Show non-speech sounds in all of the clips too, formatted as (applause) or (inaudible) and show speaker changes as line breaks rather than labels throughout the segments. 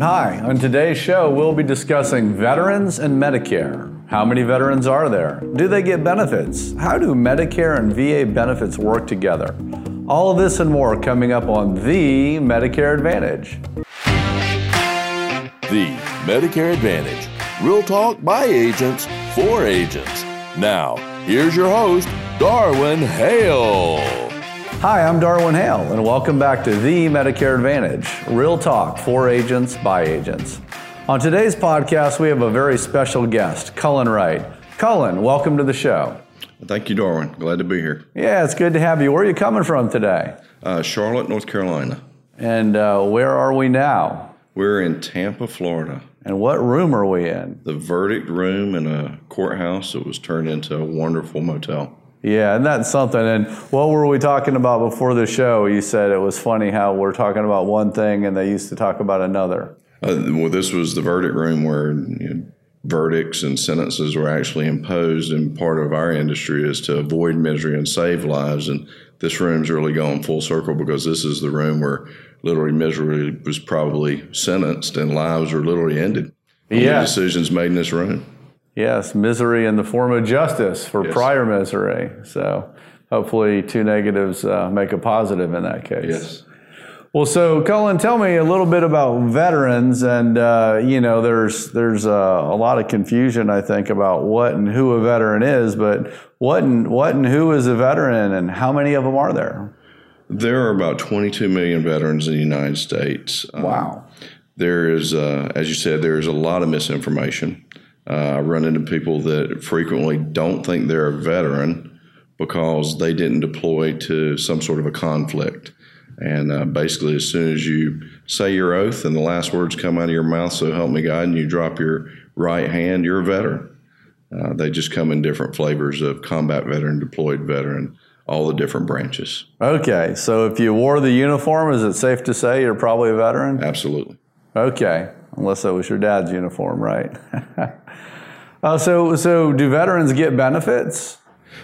Hi, on today's show, we'll be discussing veterans and Medicare. How many veterans are there? Do they get benefits? How do Medicare and VA benefits work together? All of this and more coming up on The Medicare Advantage.
The Medicare Advantage. Real talk by agents for agents. Now, here's your host, Darwin Hale.
Hi, I'm Darwin Hale, and welcome back to The Medicare Advantage Real Talk for Agents by Agents. On today's podcast, we have a very special guest, Cullen Wright. Cullen, welcome to the show.
Thank you, Darwin. Glad to be here.
Yeah, it's good to have you. Where are you coming from today?
Uh, Charlotte, North Carolina.
And uh, where are we now?
We're in Tampa, Florida.
And what room are we in?
The verdict room in a courthouse that was turned into a wonderful motel.
Yeah, and that's something. And what were we talking about before the show? You said it was funny how we're talking about one thing and they used to talk about another.
Uh, well, this was the verdict room where you know, verdicts and sentences were actually imposed, and part of our industry is to avoid misery and save lives. And this room's really going full circle because this is the room where literally misery was probably sentenced and lives were literally ended.
Yeah.
decisions made in this room.
Yes, misery in the form of justice for
Yes.
prior misery. So hopefully, two negatives uh, make a positive in that case.
Yes.
Well, so Cullen, tell me a little bit about veterans, and uh, you know, there's there's uh, a lot of confusion, I think, about what and who a veteran is. But what and what and who is a veteran, and how many of them are there?
There are about 22 million veterans in the United States. Um,
Wow.
there is, uh, as you said, there is a lot of misinformation. Uh, I run into people that frequently don't think they're a veteran because they didn't deploy to some sort of a conflict. And uh, basically, as soon as you say your oath and the last words come out of your mouth, so help me God, and you drop your right hand, you're a veteran. Uh, they just come in different flavors of combat veteran, deployed veteran, all the different branches.
Okay, so if you wore the uniform, is it safe to say you're probably a veteran?
Absolutely.
Okay, unless that was your dad's uniform, right? (laughs) uh, so, so do veterans get benefits?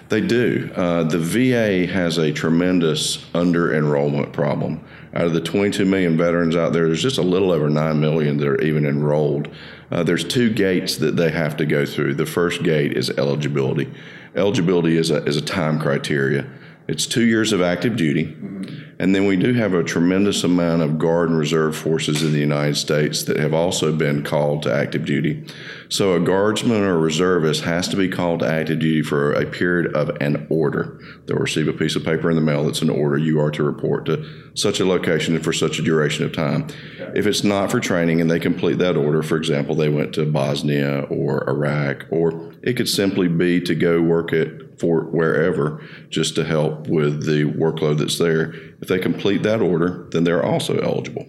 They do. Uh, the VA has a tremendous under enrollment problem. Out of the 22 million veterans out there, there's just a little over 9 million that are even enrolled. Uh, there's two gates that they have to go through. The first gate is eligibility. Eligibility is a, is a time criteria. It's two years of active duty. Mm-hmm. And then we do have a tremendous amount of Guard and Reserve forces in the United States that have also been called to active duty. So a Guardsman or a reservist has to be called to active duty for a period of an order. They'll receive a piece of paper in the mail that's an order. You are to report to such a location and for such a duration of time. If it's not for training and they complete that order, for example, they went to Bosnia or Iraq, or it could simply be to go work at Fort wherever just to help with the workload that's there. If they complete that order, then they're also eligible.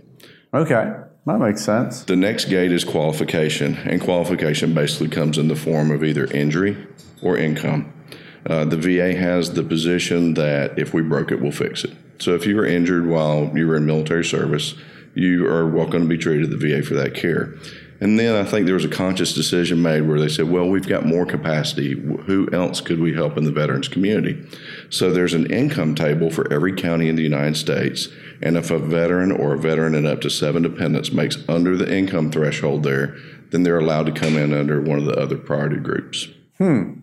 Okay, that makes sense.
The next gate is qualification, and qualification basically comes in the form of either injury or income. Uh, the VA has the position that if we broke it, we'll fix it. So if you were injured while you were in military service, you are welcome to be treated at the VA for that care. And then I think there was a conscious decision made where they said, well, we've got more capacity. Who else could we help in the veterans community? So there's an income table for every county in the United States. And if a veteran or a veteran and up to seven dependents makes under the income threshold there, then they're allowed to come in under one of the other priority groups. Hmm.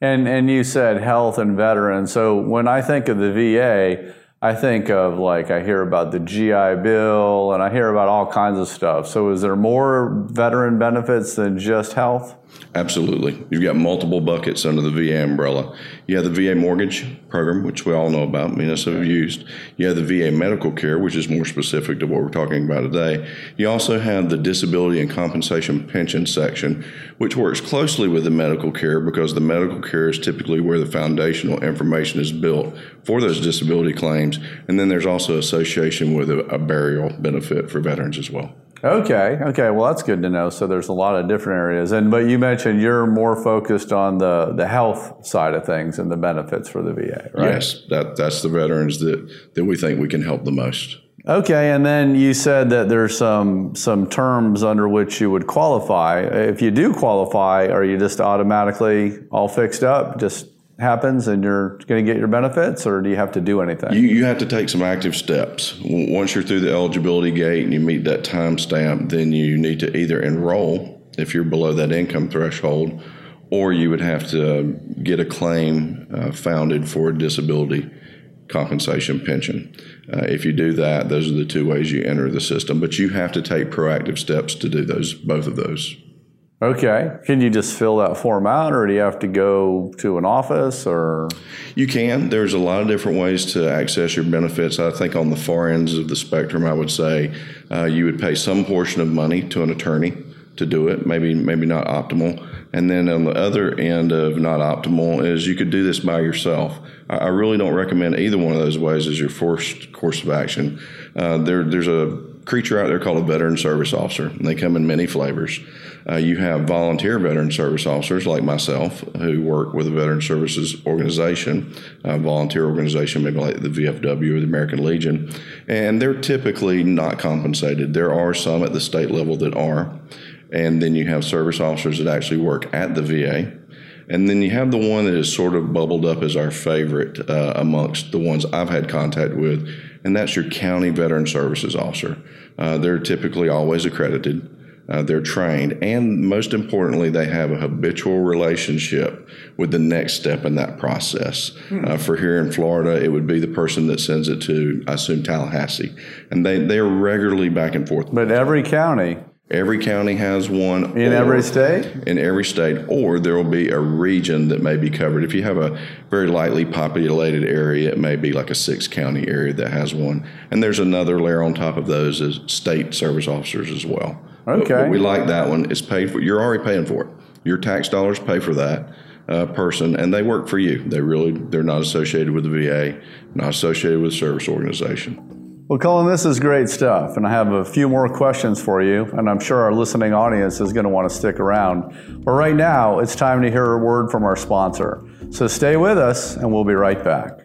And and you said health and veterans. So when I think of the VA, I think of like I hear about the GI Bill and I hear about all kinds of stuff. So is there more veteran benefits than just health?
Absolutely. You've got multiple buckets under the VA umbrella. You have the VA mortgage program, which we all know about, many of us have used. You have the VA medical care, which is more specific to what we're talking about today. You also have the disability and compensation pension section, which works closely with the medical care because the medical care is typically where the foundational information is built for those disability claims. And then there's also association with a, a burial benefit for veterans as well.
Okay, okay. Well, that's good to know. So there's a lot of different areas. And but you mentioned you're more focused on the the health side of things and the benefits for the VA, right?
Yes, that, that's the veterans that, that we think we can help the most.
Okay, and then you said that there's some some terms under which you would qualify. If you do qualify, are you just automatically all fixed up? Just happens and you're going to get your benefits, or do you have to do anything?
You, you have to take some active steps. Once you're through the eligibility gate and you meet that time stamp, then you need to either enroll if you're below that income threshold, or you would have to get a claim uh, founded for a disability compensation pension. Uh, if you do that, those are the two ways you enter the system. But you have to take proactive steps to do those, both of those.
Okay. Can you just fill that form out, or do you have to go to an office, or?
You can. There's a lot of different ways to access your benefits. I think on the far ends of the spectrum, I would say uh, you would pay some portion of money to an attorney to do it. Maybe maybe not optimal. And then on the other end of not optimal is you could do this by yourself. I, really don't recommend either one of those ways as your first course of action. Uh, there, there's a creature out there called a veteran service officer, and they come in many flavors. Uh, you have volunteer veteran service officers like myself who work with a veteran services organization, a volunteer organization, maybe like the VFW or the American Legion, and they're typically not compensated. There are some at the state level that are, and then you have service officers that actually work at the VA. And then you have the one that is sort of bubbled up as our favorite uh, amongst the ones I've had contact with, and that's your county veteran services officer. Uh, they're typically always accredited. Uh, they're trained, and most importantly, they have a habitual relationship with the next step in that process. Hmm. Uh, for here in Florida, it would be the person that sends it to, I assume, Tallahassee, and they they are regularly back and forth.
But every county.
Every county has one.
In every state?
In every state, or there will be a region that may be covered. If you have a very lightly populated area, it may be like a six county area that has one. And there's another layer on top of those as state service officers as well.
Okay. But,
but we like that one. It's paid for. You're already paying for it. Your tax dollars pay for that uh, person, and they work for you. They really they're not associated with the VA, not associated with a service organization.
Well, Cullen, this is great stuff, and I have a few more questions for you, and I'm sure our listening audience is going to want to stick around. But right now, it's time to hear a word from our sponsor. So stay with us, and we'll be right back.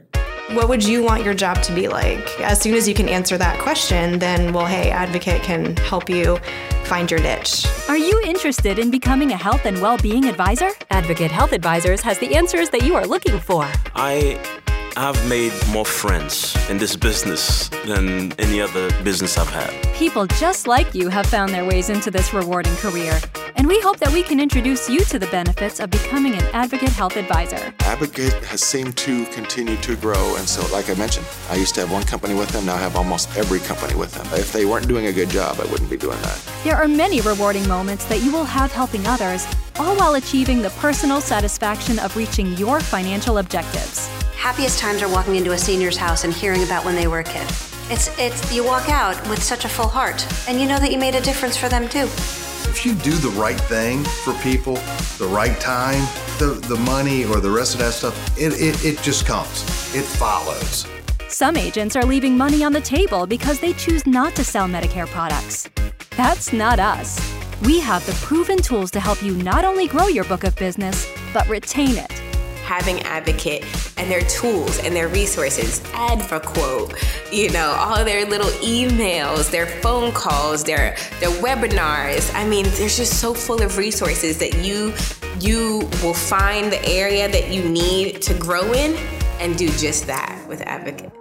What would you want your job to be like? As soon as you can answer that question, then, well, hey, Advocate can help you find your niche.
Are you interested in becoming a health and well being advisor? Advocate Health Advisors has the answers that you are looking for.
I I've made more friends in this business than any other business I've had.
People just like you have found their ways into this rewarding career, and we hope that we can introduce you to the benefits of becoming an Advocate Health Advisor.
Advocate has seemed to continue to grow, and so, like I mentioned, I used to have one company with them, now I have almost every company with them. If they weren't doing a good job, I wouldn't be doing that.
There are many rewarding moments that you will have helping others, all while achieving the personal satisfaction of reaching your financial objectives
happiest times are walking into a senior's house and hearing about when they were a kid. It's, it's, you walk out with such a full heart, and you know that you made a difference for them too.
If you do the right thing for people, the right time, the, the money or the rest of that stuff, it, it, it just comes. It follows.
Some agents are leaving money on the table because they choose not to sell Medicare products. That's not us. We have the proven tools to help you not only grow your book of business, but retain it
having Advocate and their tools and their resources, AdvoQuote, you know, all their little emails, their phone calls, their their webinars. I mean, they're just so full of resources that you you will find the area that you need to grow in and do just that with Advocate.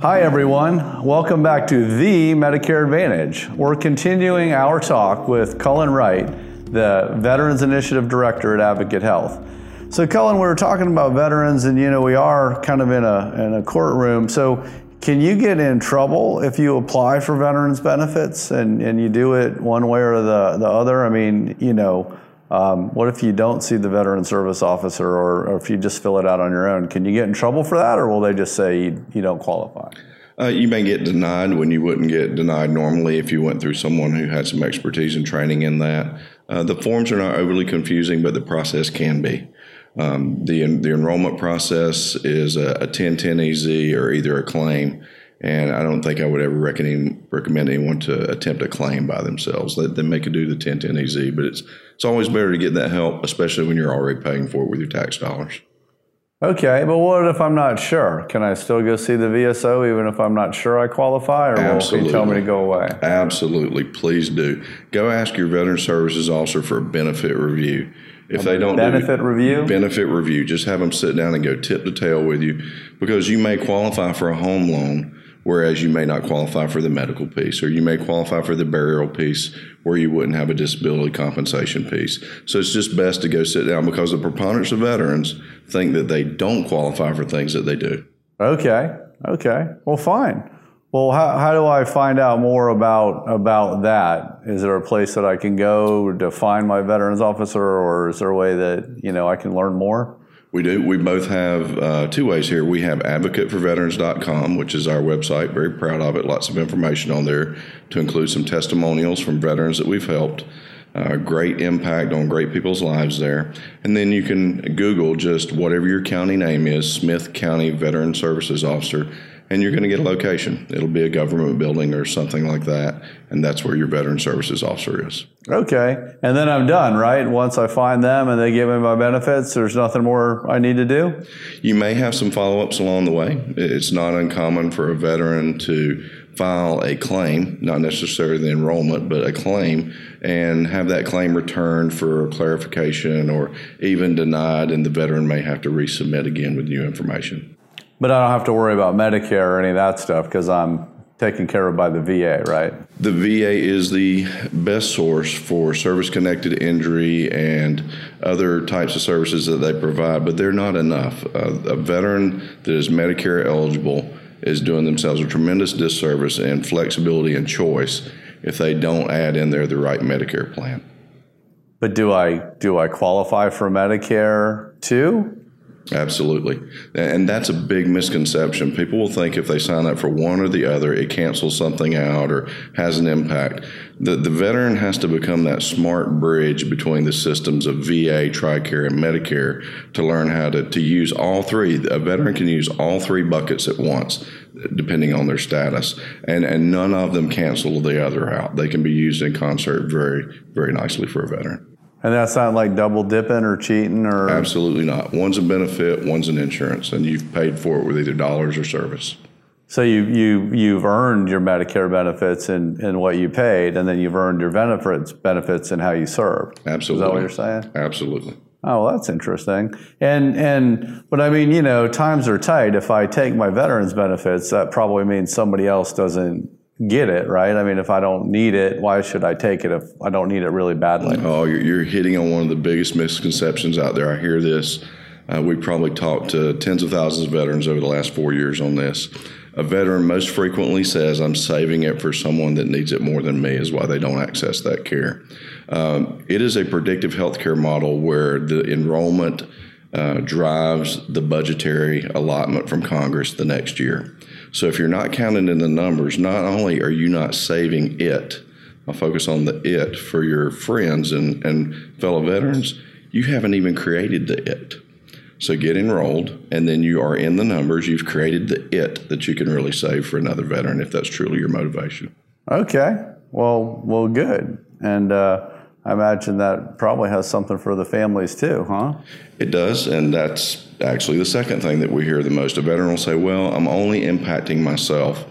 Hi, everyone. Welcome back to the Medicare Advantage. We're continuing our talk with Cullen Wright the Veterans Initiative Director at Advocate Health. So, Cullen, we were talking about veterans, and you know we are kind of in a in a courtroom. So, can you get in trouble if you apply for veterans benefits and, and you do it one way or the, the other? I mean, you know, um, what if you don't see the veteran service officer or, or, if you just fill it out on your own? Can you get in trouble for that, or will they just say you, you don't qualify?
Uh, you may get denied when you wouldn't get denied normally if you went through someone who had some expertise and training in that. Uh, the forms are not overly confusing, but the process can be. Um, the the enrollment process is a, a 1010 EZ or either a claim, and I don't think I would ever recommend recommend anyone to attempt a claim by themselves. Let them make it do the 1010 EZ, but it's it's always better to get that help, especially when you're already paying for it with your tax dollars.
Okay, but what if I'm not sure? Can I still go see the VSO even if I'm not sure I qualify, or will he tell me to go away?
Absolutely, please do. Go ask your Veteran Services officer for a benefit review. If they don't
benefit
do,
review,
benefit review, just have them sit down and go tip to tail with you because you may qualify for a home loan whereas you may not qualify for the medical piece, or you may qualify for the burial piece where you wouldn't have a disability compensation piece. So it's just best to go sit down because the preponderance of veterans think that they don't qualify for things that they do.
Okay, okay. Well, fine. Well, how, how do I find out more about about that? Is there a place that I can go to find my veterans officer, or is there a way that you know I can learn more?
We do. We both have uh, two ways here. We have advocateforveterans.com, which is our website. Very proud of it. Lots of information on there to include some testimonials from veterans that we've helped. Uh, great impact on great people's lives there. And then you can Google just whatever your county name is Smith County Veteran Services Officer and you're going to get a location. It'll be a government building or something like that, and that's where your veteran services officer is.
Okay, and then I'm done, right? Once I find them and they give me my benefits, there's nothing more I need to do.
You may have some follow ups along the way. It's not uncommon for a veteran to file a claim, not necessarily the enrollment, but a claim, and have that claim returned for clarification or even denied, and the veteran may have to resubmit again with new information.
But I don't have to worry about Medicare or any of that stuff because I'm taken care of by the VA, right?
The VA is the best source for service connected injury and other types of services that they provide, but they're not enough. Uh, a veteran that is Medicare eligible is doing themselves a tremendous disservice in flexibility and choice if they don't add in there the right Medicare plan.
But do I do I qualify for Medicare too?
Absolutely. And that's a big misconception. People will think if they sign up for one or the other, it cancels something out or has an impact. The, the veteran has to become that smart bridge between the systems of VA, TRICARE, and Medicare to learn how to, to use all three. A veteran can use all three buckets at once, depending on their status. And, and none of them cancel the other out. They can be used in concert very, very nicely for a veteran.
And that's not like double dipping or cheating or
absolutely not. One's a benefit, one's an insurance, and you've paid for it with either dollars or service.
So you you you've earned your Medicare benefits in, in what you paid, and then you've earned your benefits benefits in how you served.
Absolutely.
Is that what you're saying?
Absolutely.
Oh, well, that's interesting. And and but I mean, you know, times are tight. If I take my veterans benefits, that probably means somebody else doesn't get it, right? I mean, if I don't need it, why should I take it if I don't need it really badly?
Oh, you're, hitting on one of the biggest misconceptions out there. I hear this. Uh, we probably talked to tens of thousands of veterans over the last four years on this. A veteran most frequently says, I'm saving it for someone that needs it more than me, is why they don't access that care. Um, it is a predictive healthcare model where the enrollment uh, drives the budgetary allotment from Congress the next year. So if you're not counting in the numbers, not only are you not saving it, I'll focus on the it for your friends and, and fellow veterans, you haven't even created the it. So get enrolled, and then you are in the numbers. You've created the it that you can really save for another veteran if that's truly your motivation.
Okay. Well, well, good. And uh, I imagine that probably has something for the families too, huh?
It does, and that's actually the second thing that we hear the most. A veteran will say, Well, I'm only impacting myself.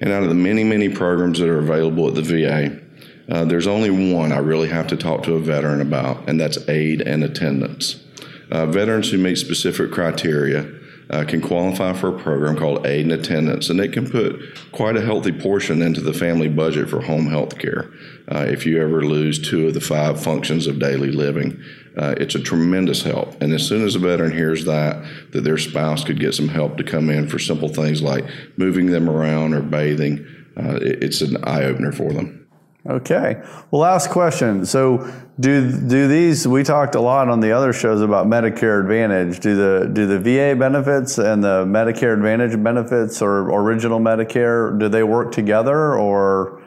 And out of the many, many programs that are available at the VA, uh, there's only one I really have to talk to a veteran about, and that's aid and attendance. Uh, veterans who meet specific criteria uh, can qualify for a program called Aid and Attendance, and it can put quite a healthy portion into the family budget for home health care. Uh, if you ever lose two of the five functions of daily living, uh, it's a tremendous help. And as soon as a veteran hears that, that their spouse could get some help to come in for simple things like moving them around or bathing, uh, it, it's an eye opener for them.
Okay. Well, last question. So, do do these? We talked a lot on the other shows about Medicare Advantage. Do the do the VA benefits and the Medicare Advantage benefits or original Medicare do they work together or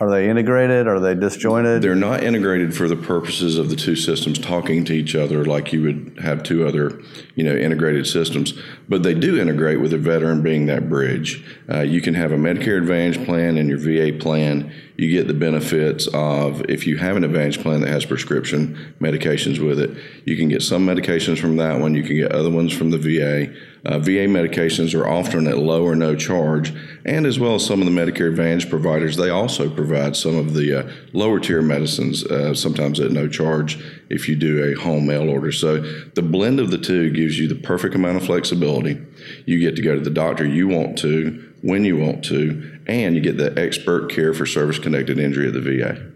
Are they integrated? Are they disjointed?
They're not integrated for the purposes of the two systems talking to each other like you would have two other, you know, integrated systems. But they do integrate with a veteran being that bridge. Uh, you can have a Medicare Advantage plan and your VA plan. You get the benefits of if you have an Advantage plan that has prescription medications with it. You can get some medications from that one. You can get other ones from the VA. Uh, VA medications are often at low or no charge, and as well as some of the Medicare Advantage providers, they also provide some of the uh, lower tier medicines, uh, sometimes at no charge if you do a home mail order. So the blend of the two gives you the perfect amount of flexibility. You get to go to the doctor you want to, when you want to, and you get the expert care for service connected injury at the VA.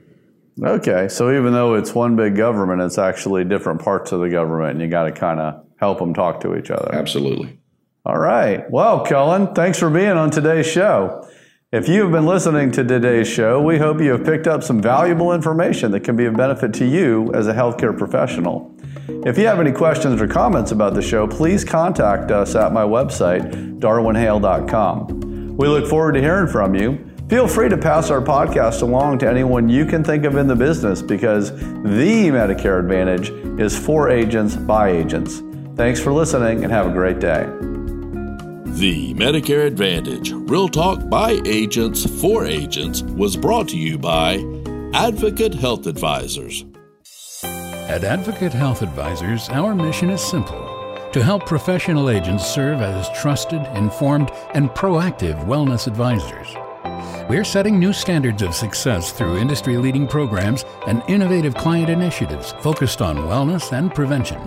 Okay, so even though it's one big government, it's actually different parts of the government, and you got to kind of help them talk to each other.
Absolutely.
All right. Well, Cullen, thanks for being on today's show. If you have been listening to today's show, we hope you have picked up some valuable information that can be of benefit to you as a healthcare professional. If you have any questions or comments about the show, please contact us at my website, darwinhale.com. We look forward to hearing from you. Feel free to pass our podcast along to anyone you can think of in the business because the Medicare Advantage is for agents by agents. Thanks for listening and have a great day.
The Medicare Advantage Real Talk by Agents for Agents was brought to you by Advocate Health Advisors.
At Advocate Health Advisors, our mission is simple to help professional agents serve as trusted, informed, and proactive wellness advisors. We're setting new standards of success through industry leading programs and innovative client initiatives focused on wellness and prevention.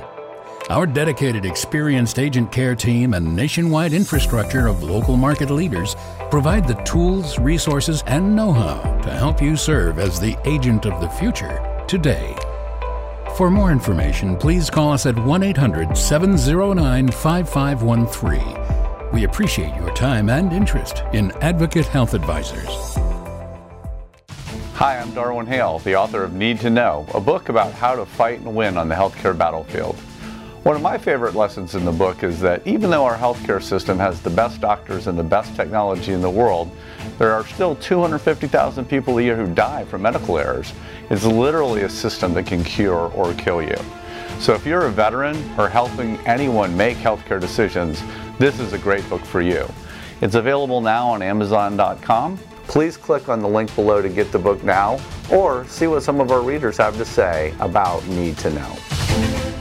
Our dedicated, experienced agent care team and nationwide infrastructure of local market leaders provide the tools, resources, and know how to help you serve as the agent of the future today. For more information, please call us at 1 800 709 5513. We appreciate your time and interest in Advocate Health Advisors.
Hi, I'm Darwin Hale, the author of Need to Know, a book about how to fight and win on the healthcare battlefield. One of my favorite lessons in the book is that even though our healthcare system has the best doctors and the best technology in the world, there are still 250,000 people a year who die from medical errors. It's literally a system that can cure or kill you. So if you're a veteran or helping anyone make healthcare decisions, this is a great book for you. It's available now on Amazon.com. Please click on the link below to get the book now or see what some of our readers have to say about Need to Know.